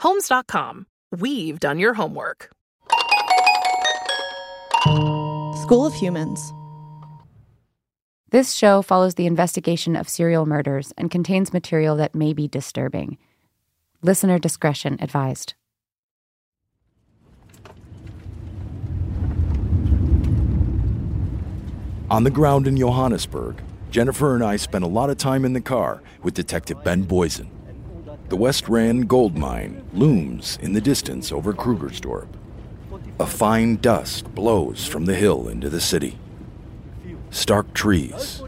Homes.com. We've done your homework. School of Humans. This show follows the investigation of serial murders and contains material that may be disturbing. Listener discretion advised. On the ground in Johannesburg, Jennifer and I spent a lot of time in the car with Detective Ben Boysen. The West Rand gold mine looms in the distance over Krugersdorp. A fine dust blows from the hill into the city. Stark trees,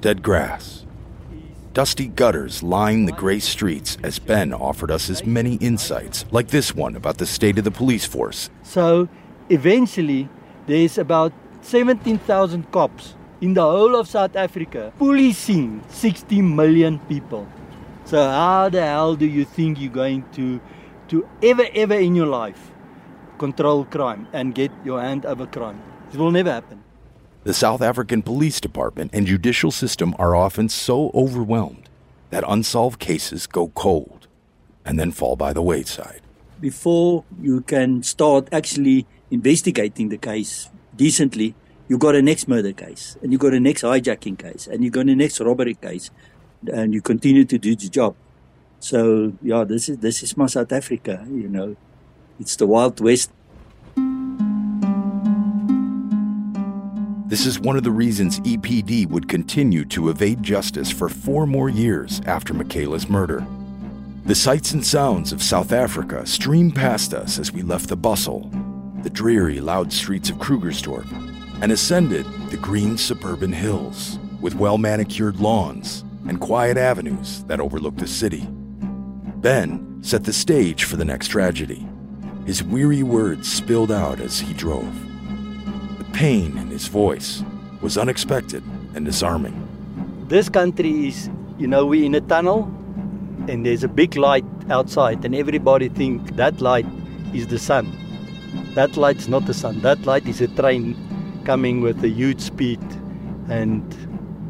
dead grass, dusty gutters line the gray streets as Ben offered us as many insights, like this one about the state of the police force. So eventually, there's about 17,000 cops in the whole of South Africa policing 60 million people. So how the hell do you think you're going to to ever ever in your life control crime and get your hand over crime? It will never happen. The South African Police Department and judicial system are often so overwhelmed that unsolved cases go cold and then fall by the wayside. Before you can start actually investigating the case decently, you got a next murder case, and you got a next hijacking case, and you got a next robbery case, and you continue to do the job. So yeah, this is this is my South Africa. You know, it's the Wild West. This is one of the reasons EPD would continue to evade justice for four more years after Michaela's murder. The sights and sounds of South Africa streamed past us as we left the bustle, the dreary, loud streets of Krugersdorp, and ascended the green suburban hills with well manicured lawns and quiet avenues that overlook the city. Ben set the stage for the next tragedy. His weary words spilled out as he drove. The pain in his voice was unexpected and disarming. This country is, you know, we're in a tunnel, and there's a big light outside, and everybody think that light is the sun. That light's not the sun. That light is a train coming with a huge speed, and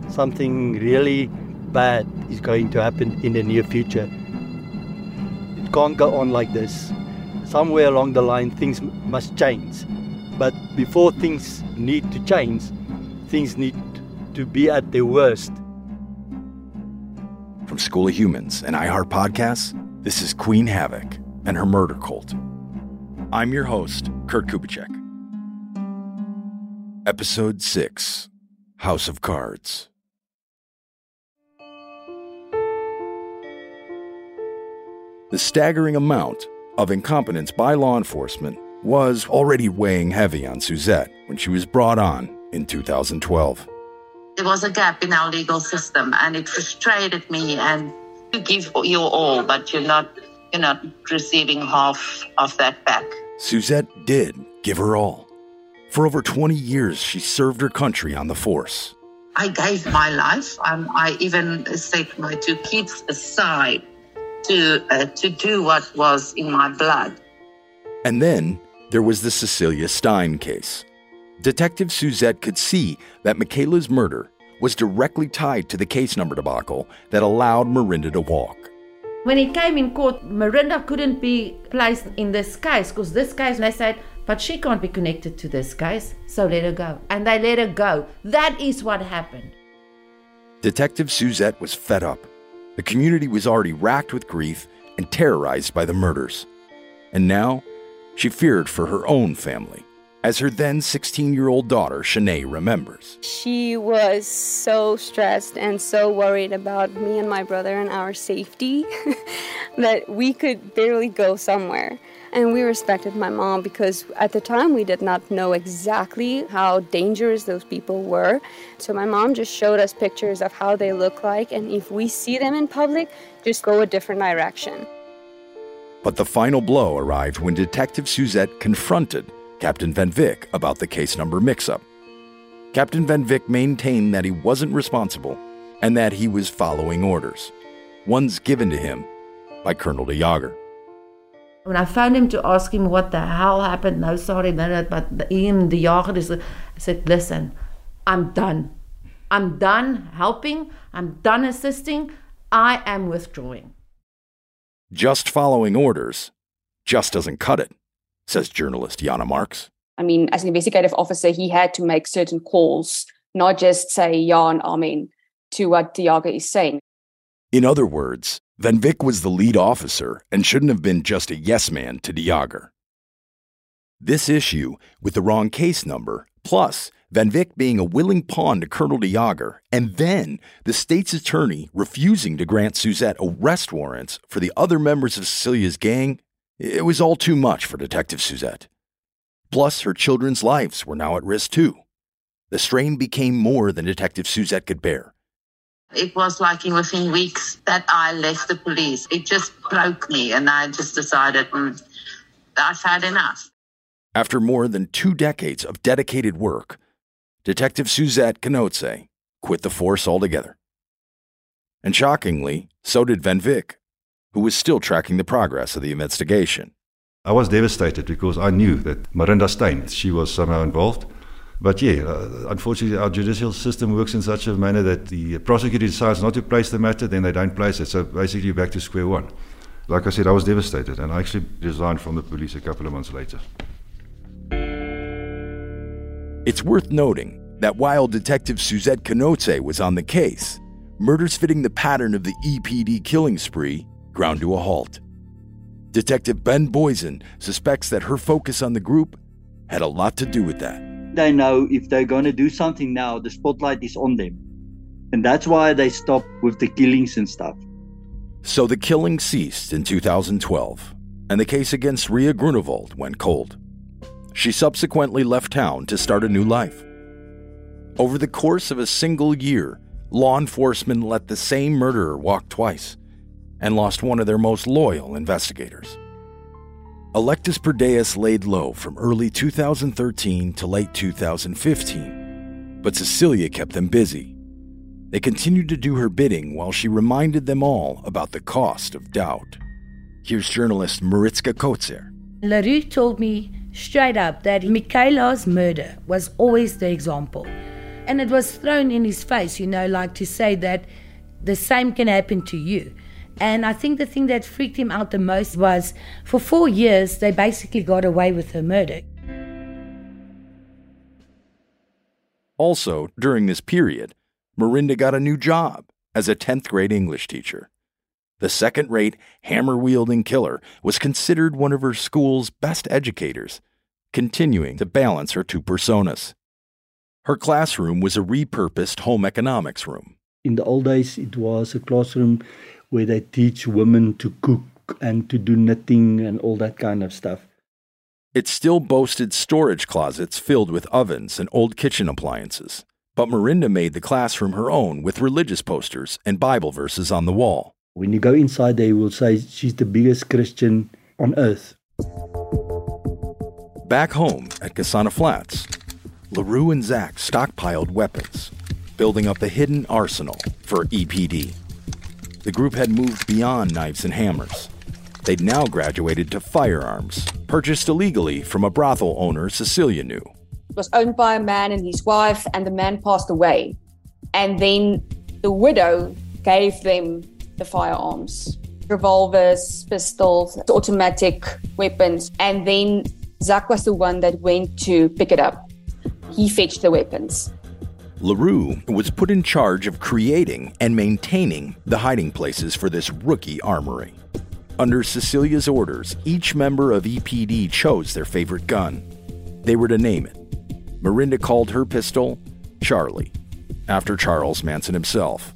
something really bad is going to happen in the near future. It can't go on like this. Somewhere along the line, things must change. But before things need to change, things need to be at their worst. From School of Humans and iHeart Podcasts, this is Queen Havoc and her murder cult. I'm your host, Kurt Kubicek. Episode 6 House of Cards. The staggering amount of incompetence by law enforcement was already weighing heavy on Suzette when she was brought on in 2012. There was a gap in our legal system, and it frustrated me. And you give your all, but you're not you're not receiving half of that back. Suzette did give her all. For over 20 years, she served her country on the force. I gave my life. Um, I even set my two kids aside to uh, to do what was in my blood. And then there was the Cecilia Steyn case. Detective Suzette could see that Michaela's murder was directly tied to the case number debacle that allowed Marinda to walk. When he came in court, Marinda couldn't be placed in this case because this case, they said, but she can't be connected to this case, so let her go. And they let her go. That is what happened. Detective Suzette was fed up. The community was already racked with grief and terrorized by the murders. And now, she feared for her own family, as her then 16 year old daughter, Shanae, remembers. She was so stressed and so worried about me and my brother and our safety that we could barely go somewhere. And we respected my mom because at the time we did not know exactly how dangerous those people were. So my mom just showed us pictures of how they look like, and if we see them in public, just go a different direction. But the final blow arrived when Detective Suzette confronted Captain Van Vick about the case number mix up. Captain Van Vick maintained that he wasn't responsible and that he was following orders, ones given to him by Colonel de Jager. When I phoned him to ask him what the hell happened, no, sorry, no, no, but him, de Jager, is, I said, listen, I'm done. I'm done helping. I'm done assisting. I am withdrawing. Just following orders just doesn't cut it, says journalist Jana Marx. I mean, as an investigative officer, he had to make certain calls, not just say yeah and amen to what de Jager is saying. In other words, Van Vick was the lead officer and shouldn't have been just a yes man to de Jager. This issue, with the wrong case number, plus Van Vick being a willing pawn to Colonel de Jager, and then the state's attorney refusing to grant Suzette arrest warrants for the other members of Cecilia's gang, it was all too much for Detective Suzette. Plus, her children's lives were now at risk too. The strain became more than Detective Suzette could bear. It was like within weeks that I left the police. It just broke me, and I just decided mm, I've had enough. After more than two decades of dedicated work, Detective Suzette Knotze quit the force altogether. And shockingly, so did Van Vick, who was still tracking the progress of the investigation. I was devastated because I knew that Marinda Steyn, she was somehow involved. But yeah, uh, unfortunately, our judicial system works in such a manner that the prosecutor decides not to place the matter, then they don't place it. So basically, you're back to square one. Like I said, I was devastated, and I actually resigned from the police a couple of months later. It's worth noting that while Detective Suzette Knotze was on the case, murders fitting the pattern of the EPD killing spree ground to a halt. Detective Ben Boysen suspects that her focus on the group had a lot to do with that. They know if they're going to do something now, the spotlight is on them. And that's why they stop with the killings and stuff. So the killing ceased in 2012, and the case against Ria Grunewald went cold. She subsequently left town to start a new life. Over the course of a single year, law enforcement let the same murderer walk twice and lost one of their most loyal investigators. Electus per Deus laid low from early 2013 to late 2015, but Cecilia kept them busy. They continued to do her bidding while she reminded them all about the cost of doubt. Here's journalist Maritzka Kotzer. Le Roux told me straight up that Michaela's murder was always the example. And it was thrown in his face, you know, like to say that the same can happen to you. And I think the thing that freaked him out the most was for four years, they basically got away with her murder. Also, during this period, Marinda got a new job as a 10th grade English teacher. The second rate, hammer wielding killer was considered one of her school's best educators, continuing to balance her two personas. Her classroom was a repurposed home economics room. In the old days, it was a classroom where they teach women to cook and to do knitting and all that kind of stuff. It still boasted storage closets filled with ovens and old kitchen appliances, but Marinda made the classroom her own with religious posters and Bible verses on the wall. When you go inside, they will say she's the biggest Christian on earth. Back home at Kasana Flats, Le Roux and Zak stockpiled weapons, building up a hidden arsenal for EPD. The group had moved beyond knives and hammers. They'd now graduated to firearms, purchased illegally from a brothel owner Cecilia knew. It was owned by a man and his wife, and the man passed away. And then the widow gave them the firearms revolvers, pistols, automatic weapons. And then Zak was the one that went to pick it up. He fetched the weapons. Le Roux was put in charge of creating and maintaining the hiding places for this rookie armory. Under Cecilia's orders, each member of EPD chose their favorite gun. They were to name it. Marinda called her pistol Charlie, after Charles Manson himself.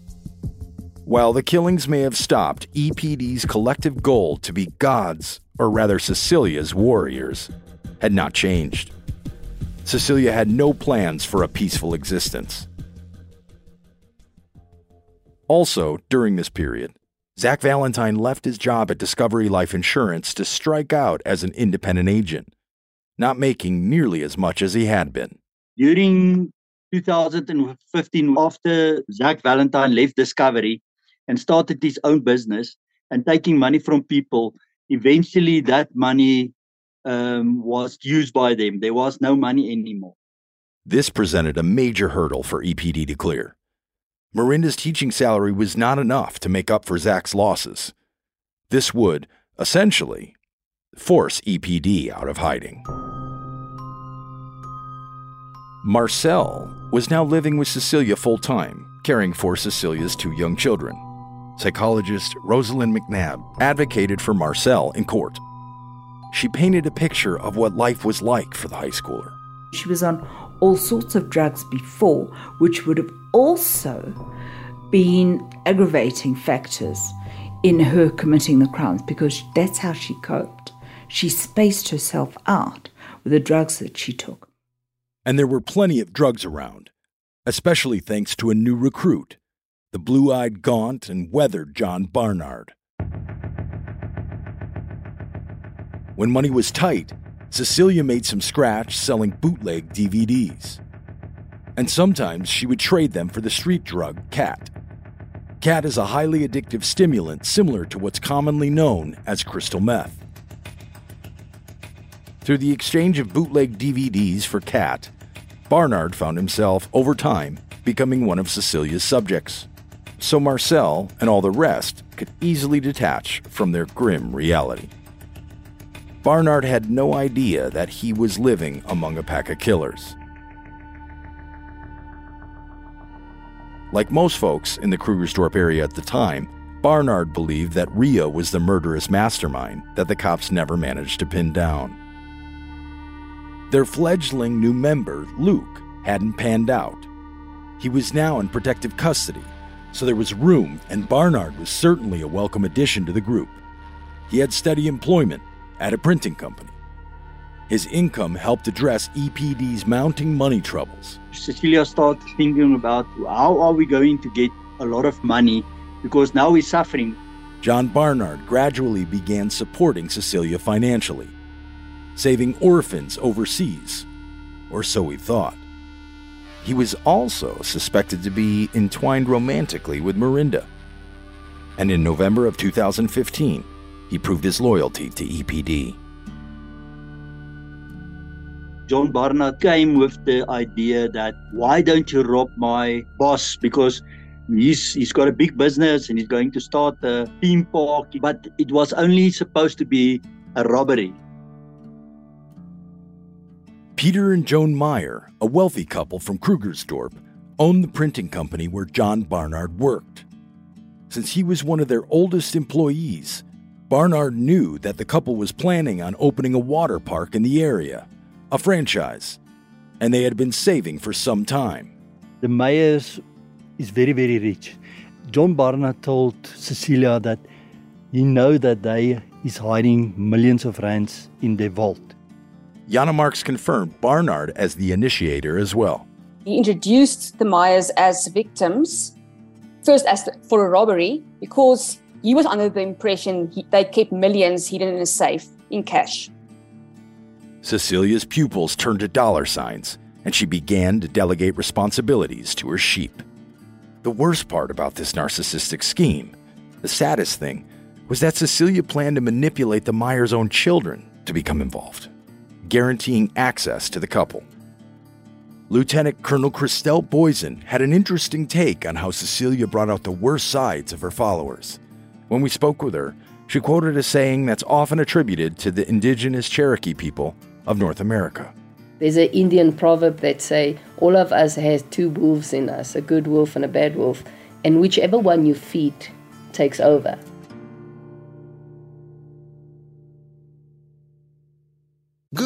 While the killings may have stopped EPD's collective goal to be God's, or rather Cecilia's, warriors, had not changed. Cecilia had no plans for a peaceful existence. Also, during this period, Zak Valentine left his job at Discovery Life Insurance to strike out as an independent agent, not making nearly as much as he had been. During 2015, after Zak Valentine left Discovery and started his own business and taking money from people, eventually that money um, was used by them. There was no money anymore. This presented a major hurdle for EPD to clear. Marinda's teaching salary was not enough to make up for Zak's losses. This would, essentially, force EPD out of hiding. Marcel was now living with Cecilia full time, caring for Cecilia's two young children. Psychologist Rosalind McNabb advocated for Marcel in court. She painted a picture of what life was like for the high schooler. She was on all sorts of drugs before, which would have also been aggravating factors in her committing the crimes because that's how she coped. She spaced herself out with the drugs that she took. And there were plenty of drugs around, especially thanks to a new recruit, the blue eyed, gaunt, and weathered John Barnard. When money was tight, Cecilia made some scratch selling bootleg DVDs. And sometimes she would trade them for the street drug cat. Cat is a highly addictive stimulant similar to what's commonly known as crystal meth. Through the exchange of bootleg DVDs for cat, Barnard found himself, over time, becoming one of Cecilia's subjects. So Marcel and all the rest could easily detach from their grim reality. Barnard had no idea that he was living among a pack of killers. Like most folks in the Krugersdorp area at the time, Barnard believed that Ria was the murderous mastermind that the cops never managed to pin down. Their fledgling new member, Luke, hadn't panned out. He was now in protective custody, so there was room, and Barnard was certainly a welcome addition to the group. He had steady employment at a printing company. His income helped address EPD's mounting money troubles. Cecilia started thinking about how are we going to get a lot of money because now we're suffering. John Barnard gradually began supporting Cecilia financially, saving orphans overseas, or so he thought. He was also suspected to be entwined romantically with Marinda. And in November of 2015, he proved his loyalty to EPD. John Barnard came with the idea that why don't you rob my boss because he's he's got a big business and he's going to start a theme park but it was only supposed to be a robbery Peter and Joan Meyer, a wealthy couple from Krugersdorp, owned the printing company where John Barnard worked. Since he was one of their oldest employees, Barnard knew that the couple was planning on opening a water park in the area, a franchise, and they had been saving for some time. The Meyers is very, very rich. John Barnard told Cecilia that he know that they is hiding millions of rands in their vault. Jana Marx confirmed Barnard as the initiator as well. He introduced the Meyers as victims, first as for a robbery, because he was under the impression he, they kept millions hidden in a safe in cash. Cecilia's pupils turned to dollar signs, and she began to delegate responsibilities to her sheep. The worst part about this narcissistic scheme The saddest thing was that Cecilia planned to manipulate the Meyers' own children to become involved, guaranteeing access to the couple. Lieutenant Colonel Christelle Boysen had an interesting take on how Cecilia brought out the worst sides of her followers. When we spoke with her, she quoted a saying that's often attributed to the indigenous Cherokee people of North America. There's an Indian proverb that say all of us has two wolves in us, a good wolf and a bad wolf, and whichever one you feed takes over. Good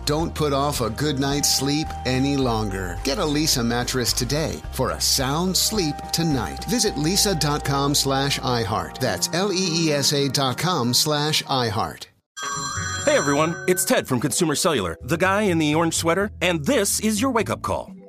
Don't put off a good night's sleep any longer. Get a Leesa mattress today for a sound sleep tonight. Visit leesa.com slash iHeart. That's L-E-E-S-A dot com slash iHeart. Hey everyone, it's Ted from Consumer Cellular, the guy in the orange sweater, and this is your wake up call.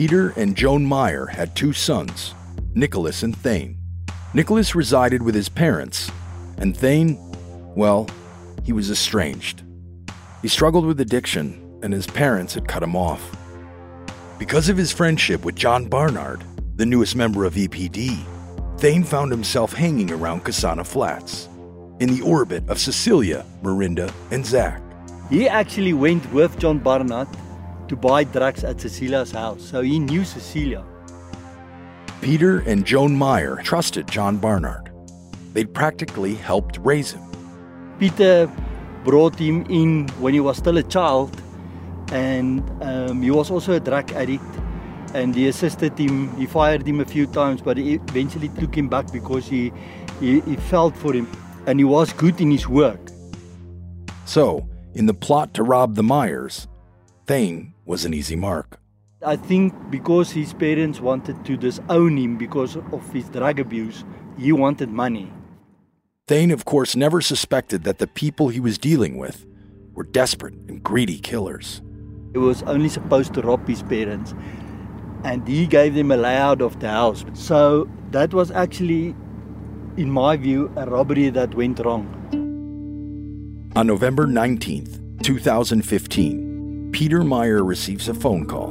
Peter and Joan Meyer had two sons, Nicholas and Thane. Nicholas resided with his parents, and Thane, well, he was estranged. He struggled with addiction, and his parents had cut him off. Because of his friendship with John Barnard, the newest member of EPD, Thane found himself hanging around Kasana Flats, in the orbit of Cecilia, Marinda, and Zak. He actually went with John Barnard to buy drugs at Cecilia's house, so he knew Cecilia. Peter and Joan Meyer trusted John Barnard. They'd practically helped raise him. Peter brought him in when he was still a child, and um, he was also a drug addict. And he assisted him. He fired him a few times, but he eventually took him back because he, he, he felt for him, and he was good in his work. So, in the plot to rob the Meyers, Thane was an easy mark. I think because his parents wanted to disown him because of his drug abuse, he wanted money. Thane, of course, never suspected that the people he was dealing with were desperate and greedy killers. He was only supposed to rob his parents, and he gave them a layout of the house. So that was actually, in my view, a robbery that went wrong. On November 19th, 2015, Peter Meyer receives a phone call.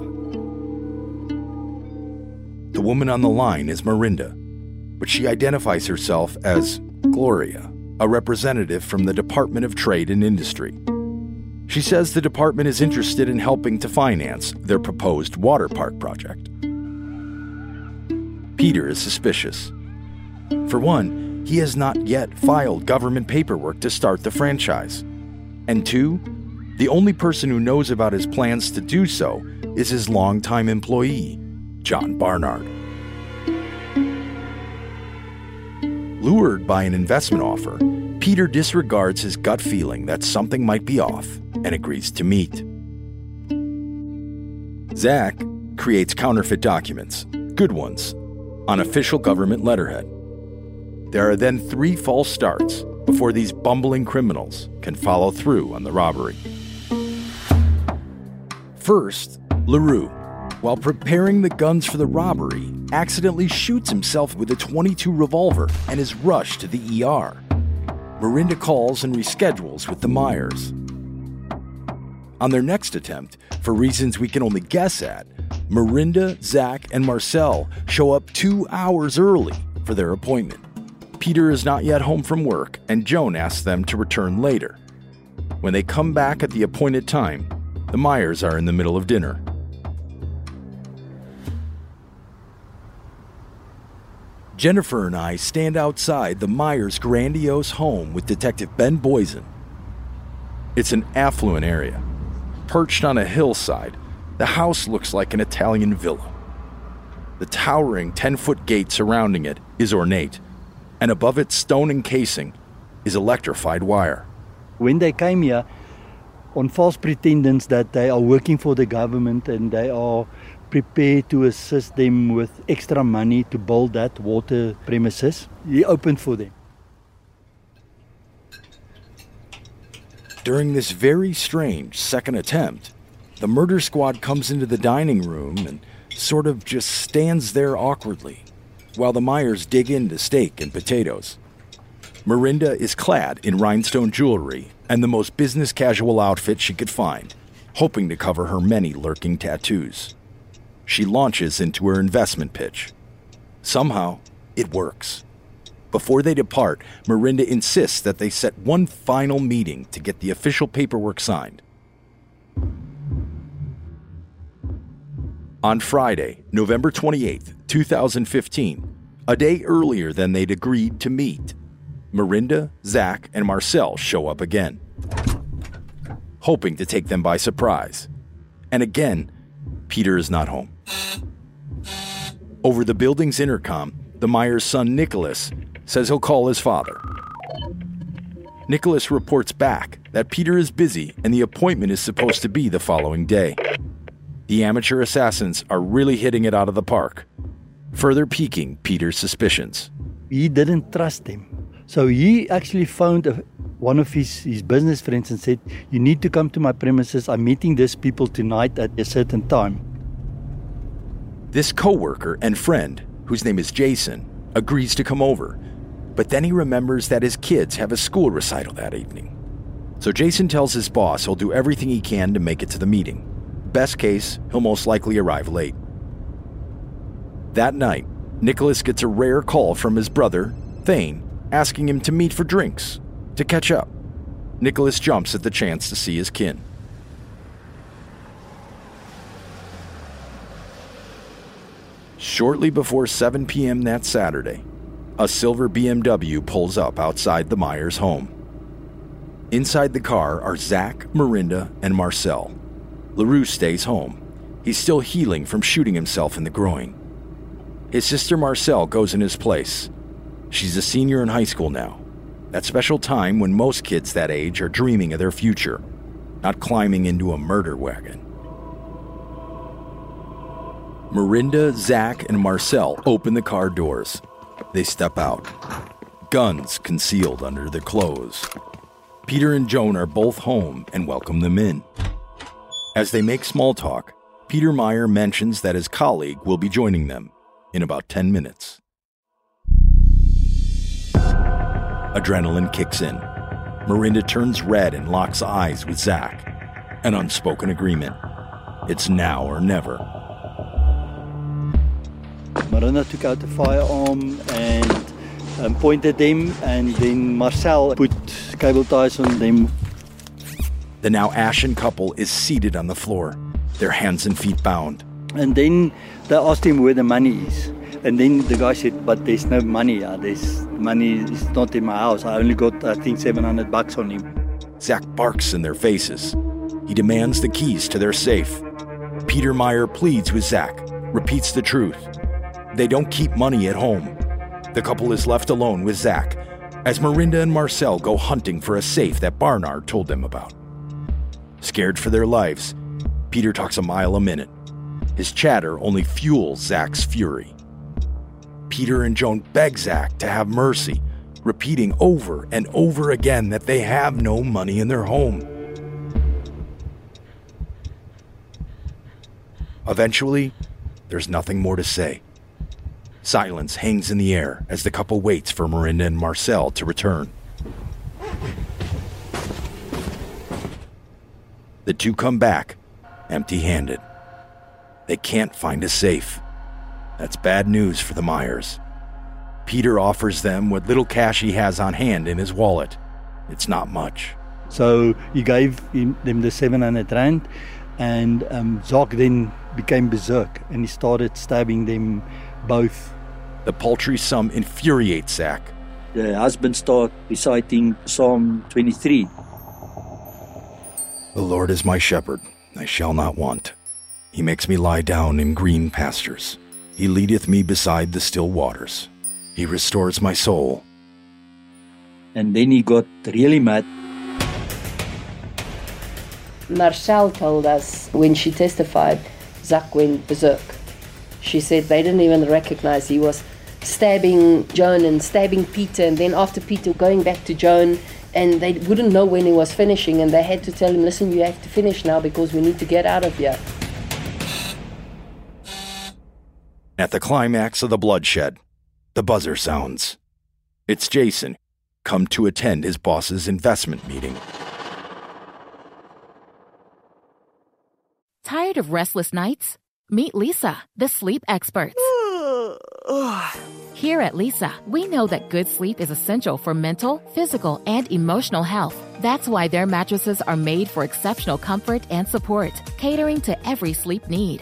The woman on the line is Marinda, but she identifies herself as Gloria, a representative from the Department of Trade and Industry. She says the department is interested in helping to finance their proposed water park project. Peter is suspicious. For one, he has not yet filed government paperwork to start the franchise. And two, the only person who knows about his plans to do so is his longtime employee, John Barnard. Lured by an investment offer, Peter disregards his gut feeling that something might be off and agrees to meet. Zak creates counterfeit documents, good ones, on official government letterhead. There are then three false starts before these bumbling criminals can follow through on the robbery. First, Le Roux, while preparing the guns for the robbery, accidentally shoots himself with a 22 revolver and is rushed to the ER. Marinda calls and reschedules with the Meyers. On their next attempt, for reasons we can only guess at, Marinda, Zak, and Marcel show up two hours early for their appointment. Peter is not yet home from work, and Joan asks them to return later. When they come back at the appointed time, the Meyers are in the middle of dinner. Jennifer and I stand outside the Meyers' grandiose home with Detective Ben Boysen. It's an affluent area. Perched on a hillside, the house looks like an Italian villa. The towering 10 foot gate surrounding it is ornate, and above its stone encasing is electrified wire. When they came here on false pretensions that they are working for the government and they are prepared to assist them with extra money to build that water premises, he opened for them. During this very strange second attempt, the murder squad comes into the dining room and sort of just stands there awkwardly while the Meyers dig into steak and potatoes. Marinda is clad in rhinestone jewelry and the most business casual outfit she could find, hoping to cover her many lurking tattoos. She launches into her investment pitch. Somehow, it works. Before they depart, Marinda insists that they set one final meeting to get the official paperwork signed. On Friday, November 28th, 2015, a day earlier than they'd agreed to meet, Marinda, Zak, and Marcel show up again, hoping to take them by surprise. And again, Peter is not home. Over the building's intercom, the Meyers' son Nicholas says he'll call his father. Nicholas reports back that Peter is busy and the appointment is supposed to be the following day. The amateur assassins are really hitting it out of the park, further piquing Peter's suspicions. He didn't trust him. So he actually phoned a, one of his, his business friends and said, You need to come to my premises. I'm meeting these people tonight at a certain time. This coworker and friend, whose name is Jason, agrees to come over, but then he remembers that his kids have a school recital that evening. So Jason tells his boss he'll do everything he can to make it to the meeting. Best case, he'll most likely arrive late. That night, Nicholas gets a rare call from his brother, Thane, asking him to meet for drinks, to catch up. Nicholas jumps at the chance to see his kin. Shortly before 7 p.m. that Saturday, a silver BMW pulls up outside the Meyers home. Inside the car are Zak, Marinda, and Marcel. Le Roux stays home. He's still healing from shooting himself in the groin. His sister Marcel goes in his place. She's a senior in high school now. That special time when most kids that age are dreaming of their future, not climbing into a murder wagon. Marinda, Zak, and Marcel open the car doors. They step out, guns concealed under their clothes. Peter and Joan are both home and welcome them in. As they make small talk, Peter Meyer mentions that his colleague will be joining them in about 10 minutes. Adrenaline kicks in. Marinda turns red and locks eyes with Zak. An unspoken agreement. It's now or never. Marinda took out the firearm and um, pointed them, and then Marcel put cable ties on them. The now ashen couple is seated on the floor, their hands and feet bound. And then they asked him where the money is. And then the guy said, "But there's no money. There's money is not in my house. I only got I think 700 bucks on him." Zak barks in their faces. He demands the keys to their safe. Peter Meyer pleads with Zak, repeats the truth. They don't keep money at home. The couple is left alone with Zak as Marinda and Marcel go hunting for a safe that Barnard told them about. Scared for their lives, Peter talks a mile a minute. His chatter only fuels Zak's fury. Peter and Joan beg Zak to have mercy, repeating over and over again that they have no money in their home. Eventually, there's nothing more to say. Silence hangs in the air as the couple waits for Marinda and Marcel to return. The two come back, empty handed. They can't find a safe. That's bad news for the Meyers. Peter offers them what little cash he has on hand in his wallet. It's not much. So he gave him, them the 700 rand, and um, Zak then became berserk and he started stabbing them both. The paltry sum infuriates Zak. The husband started reciting Psalm 23. The Lord is my shepherd, I shall not want. He makes me lie down in green pastures. He leadeth me beside the still waters. He restores my soul. And then he got really mad. Marcel told us when she testified, Zak went berserk. She said they didn't even recognize he was stabbing Joan and stabbing Peter, and then after Peter going back to Joan, and they wouldn't know when he was finishing, and they had to tell him, Listen, you have to finish now because we need to get out of here. At the climax of the bloodshed, the buzzer sounds. It's Jason, come to attend his boss's investment meeting. Tired of restless nights? Meet Leesa, the sleep experts. Here at Leesa, we know that good sleep is essential for mental, physical, and emotional health. That's why their mattresses are made for exceptional comfort and support, catering to every sleep need.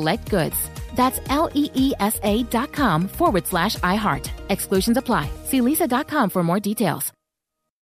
goods. That's L E E S A dot com forward slash iHeart. Exclusions apply. See leesa.com for more details.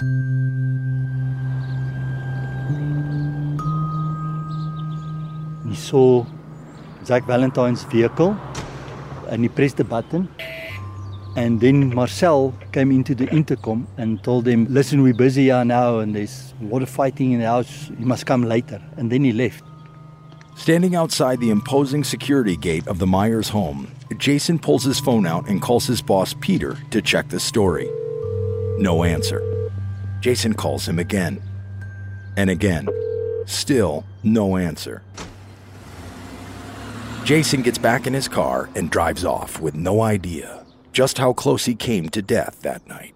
He saw Zak Valentine's vehicle and he pressed the button. And then Marcel came into the intercom and told him, Listen, we're busy here now and there's of fighting in the house. You must come later. And then he left. Standing outside the imposing security gate of the Meyers home, Jason pulls his phone out and calls his boss Peter to check the story. No answer. Jason calls him again. And again. Still no answer. Jason gets back in his car and drives off with no idea just how close he came to death that night.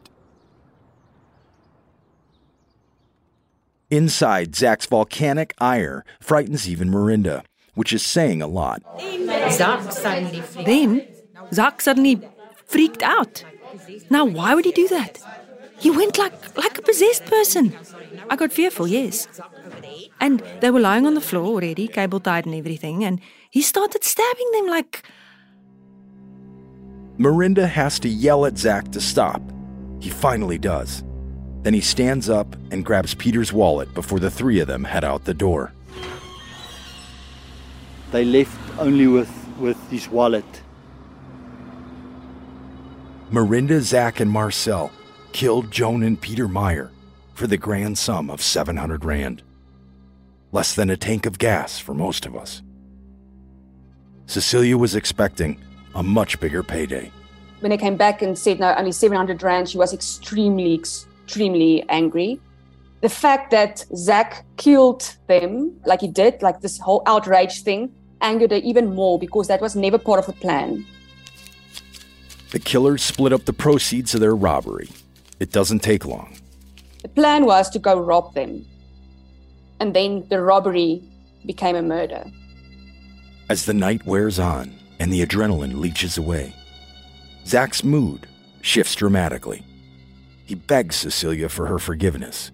Inside, Zak's volcanic ire frightens even Marinda, which is saying a lot. Then, Zak suddenly freaked out. Now, why would he do that? He went like like a possessed person. I got fearful, yes. And they were lying on the floor already, cable tied and everything, and he started stabbing them like. Marinda has to yell at Zak to stop. He finally does. Then he stands up and grabs Peter's wallet before the three of them head out the door. They left only with, with his wallet. Marinda, Zak, and Marcel killed Joan and Peter Meyer for the grand sum of 700 Rand. Less than a tank of gas for most of us. Cecilia was expecting a much bigger payday. When they came back and said no, only 700 Rand, she was extremely, extremely angry. The fact that Zak killed them like he did, like this whole outrage thing, angered her even more because that was never part of the plan. The killers split up the proceeds of their robbery. It doesn't take long. The plan was to go rob them. And then the robbery became a murder. As the night wears on and the adrenaline leaches away, Zak's mood shifts dramatically. He begs Cecilia for her forgiveness.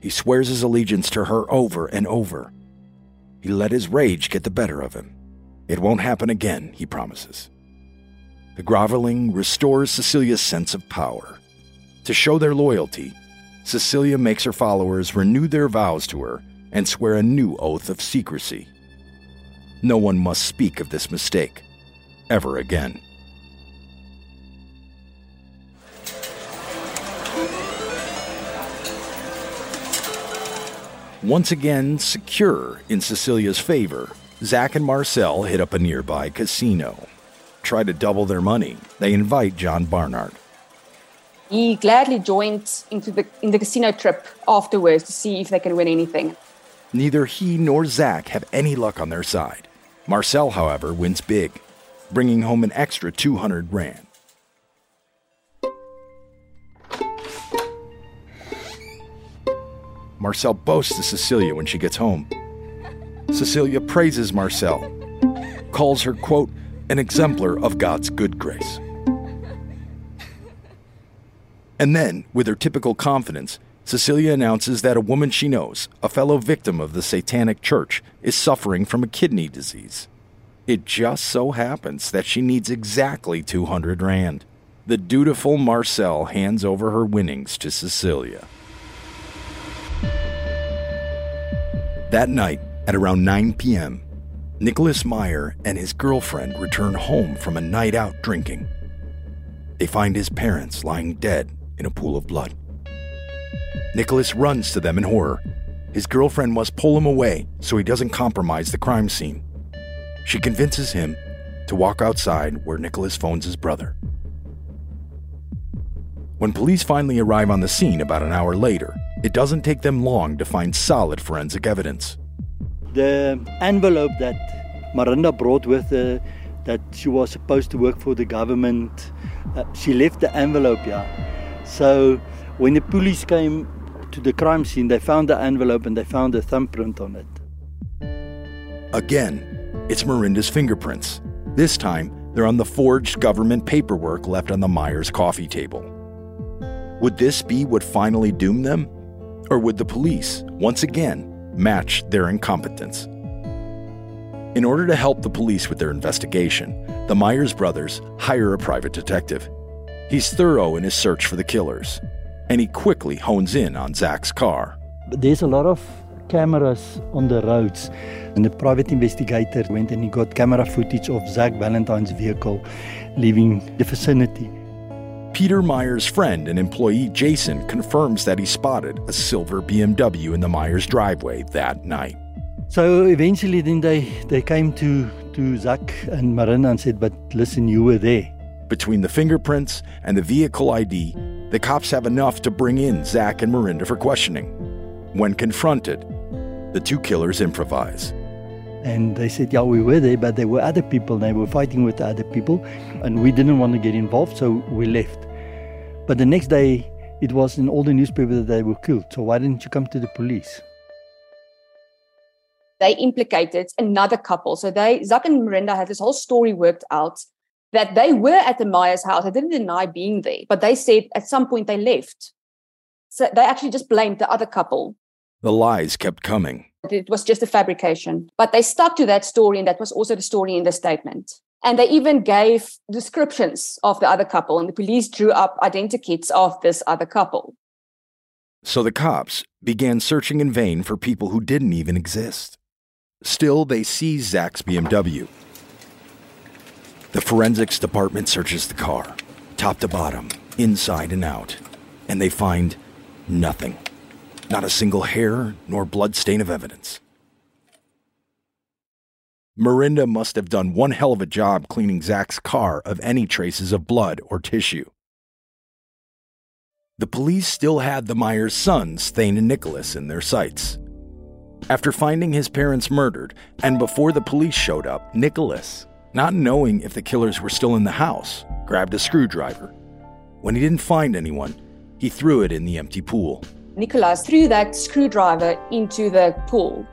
He swears his allegiance to her over and over. He let his rage get the better of him. It won't happen again, he promises. The groveling restores Cecilia's sense of power. To show their loyalty, Cecilia makes her followers renew their vows to her and swear a new oath of secrecy. No one must speak of this mistake ever again. Once again secure in Cecilia's favor, Zak and Marcel hit up a nearby casino. Try to double their money. They invite John Barnard. He gladly joined into the in the casino trip afterwards to see if they can win anything. Neither he nor Zak have any luck on their side. Marcel, however, wins big, bringing home an extra 200 rand. Marcel boasts to Cecilia when she gets home. Cecilia praises Marcel, calls her, quote, an exemplar of God's good grace. And then, with her typical confidence, Cecilia announces that a woman she knows, a fellow victim of the Satanic Church, is suffering from a kidney disease. It just so happens that she needs exactly 200 Rand. The dutiful Marcel hands over her winnings to Cecilia. That night, at around 9 p.m., Nicholas Meyer and his girlfriend return home from a night out drinking. They find his parents lying dead in a pool of blood. Nicholas runs to them in horror. His girlfriend must pull him away so he doesn't compromise the crime scene. She convinces him to walk outside where Nicholas phones his brother. When police finally arrive on the scene about an hour later, it doesn't take them long to find solid forensic evidence. The envelope that Marinda brought with her, that she was supposed to work for the government, uh, she left the envelope here. So when the police came to the crime scene, they found the envelope and they found a thumbprint on it. Again, it's Marinda's fingerprints. This time, they're on the forged government paperwork left on the Meyers coffee table. Would this be what finally doomed them? Or would the police, once again, match their incompetence? In order to help the police with their investigation, the Meyers brothers hire a private detective. He's thorough in his search for the killers, and he quickly hones in on Zak's car. There's a lot of cameras on the roads, and the private investigator went and he got camera footage of Zak Valentine's vehicle leaving the vicinity. Peter Meyers' friend and employee Jason confirms that he spotted a silver BMW in the Meyers driveway that night. So eventually, then they, they came to, to Zak and Marinda and said, But listen, you were there. Between the fingerprints and the vehicle ID, the cops have enough to bring in Zak and Marinda for questioning. When confronted, the two killers improvise. And they said, Yeah, we were there, but there were other people. And they were fighting with the other people, and we didn't want to get involved, so we left. But the next day, it was in all the newspapers that they were killed. So why didn't you come to the police? They implicated another couple. So they, Zak and Marinda, had this whole story worked out that they were at the Meyers house. They didn't deny being there, but they said at some point they left. So they actually just blamed the other couple. The lies kept coming. It was just a fabrication. But they stuck to that story, and that was also the story in the statement. And they even gave descriptions of the other couple, and the police drew up identikits of this other couple. So the cops began searching in vain for people who didn't even exist. Still, they seized Zak's BMW. The forensics department searches the car, top to bottom, inside and out, and they find nothing. Not a single hair nor blood stain of evidence. Marinda must have done one hell of a job cleaning Zak's car of any traces of blood or tissue. The police still had the Meyers sons, Thane and Nicholas, in their sights. After finding his parents murdered, and before the police showed up, Nicholas, not knowing if the killers were still in the house, grabbed a screwdriver. When he didn't find anyone, he threw it in the empty pool. Nicholas threw that screwdriver into the pool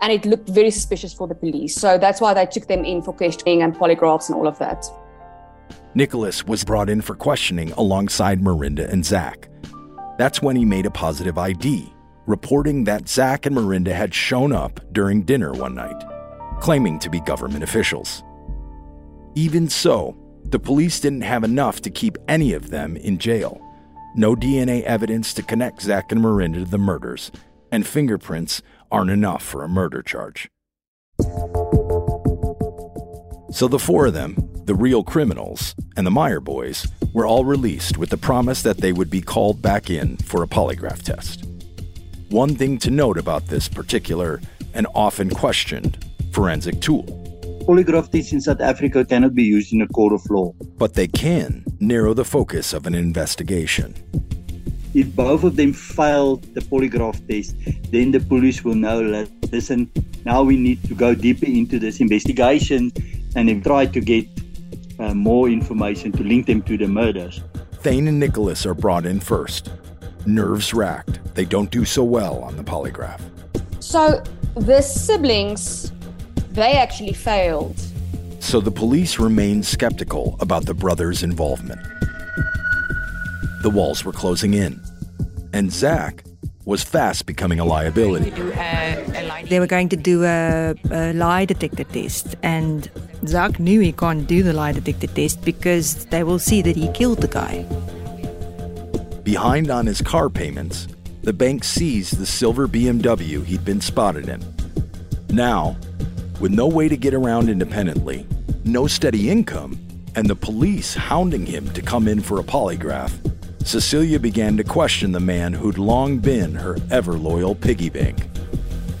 and it looked very suspicious for the police. So that's why they took them in for questioning and polygraphs and all of that. Nicholas was brought in for questioning alongside Marinda and Zak. That's when he made a positive ID reporting that Zak and Marinda had shown up during dinner one night, claiming to be government officials. Even so, the police didn't have enough to keep any of them in jail. No DNA evidence to connect Zak and Marinda to the murders, and fingerprints aren't enough for a murder charge. So the four of them, the real criminals, and the Meyer boys, were all released with the promise that they would be called back in for a polygraph test. One thing to note about this particular and often questioned forensic tool. Polygraph tests in South Africa cannot be used in a court of law. But they can narrow the focus of an investigation. If both of them fail the polygraph test, then the police will know that, listen, now we need to go deeper into this investigation and then try to get uh, more information to link them to the murders. Thane and Nicholas are brought in first. Nerves racked, they don't do so well on the polygraph. So the siblings, they actually failed. So the police remained skeptical about the brothers' involvement. The walls were closing in, and Zak was fast becoming a liability. They were going to do a, a lie detector test, and Zak knew he can't do the lie detector test because they will see that he killed the guy. Behind on his car payments, the bank seized the silver BMW he'd been spotted in. Now, with no way to get around independently, no steady income, and the police hounding him to come in for a polygraph, Cecilia began to question the man who'd long been her ever loyal piggy bank.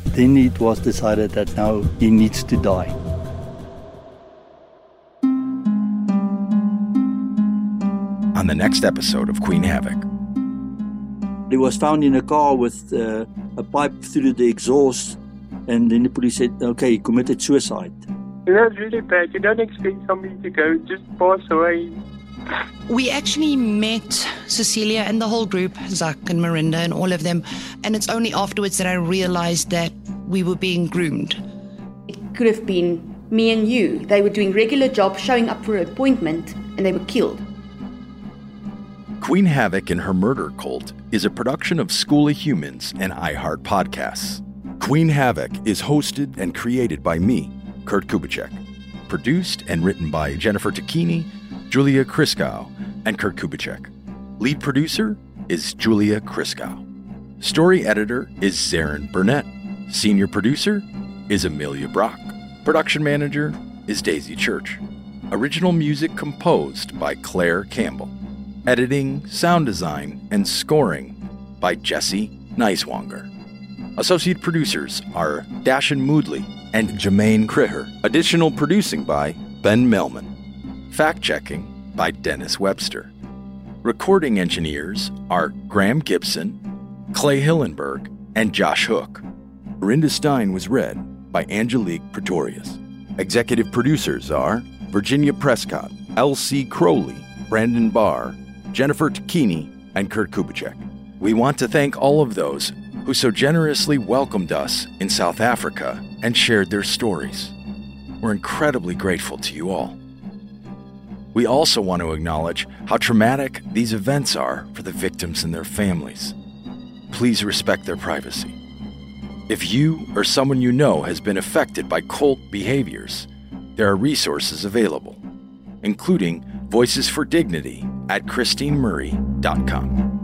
Then it was decided that now he needs to die. On the next episode of Queen Havoc. He was found in a car with uh, a pipe through the exhaust, and then the police said, okay, he committed suicide. You know, it's really bad. You don't expect somebody to go just pass away. We actually met Cecilia and the whole group, Zak and Marinda and all of them, and it's only afterwards that I realized that we were being groomed. It could have been me and you. They were doing regular jobs, showing up for an appointment, and they were killed. Queen Havoc and Her Murder Cult is a production of School of Humans and iHeart Podcasts. Queen Havoc is hosted and created by me, Kurt Kubicek. Produced and written by Jennifer Tacchini, Julia Kriskow, and Kurt Kubicek. Lead producer is Julia Kriskow. Story editor is Zarin Burnett. Senior producer is Amelia Brock. Production manager is Daisy Church. Original music composed by Claire Campbell. Editing, sound design, and scoring by Jesse Neiswanger. Associate producers are Dashin Moodley and Jermaine Kriher. Additional producing by Ben Melman. Fact checking by Dennis Webster. Recording engineers are Graham Gibson, Clay Hillenberg, and Josh Hook. Rinda Steyn was read by Angelique Pretorius. Executive producers are Virginia Prescott, L.C. Crowley, Brandon Barr, Jennifer Tacchini, and Kurt Kubicek. We want to thank all of those who so generously welcomed us in South Africa and shared their stories. We're incredibly grateful to you all. We also want to acknowledge how traumatic these events are for the victims and their families. Please respect their privacy. If you or someone you know has been affected by cult behaviors, there are resources available, including Voices for Dignity at ChristineMurray.com.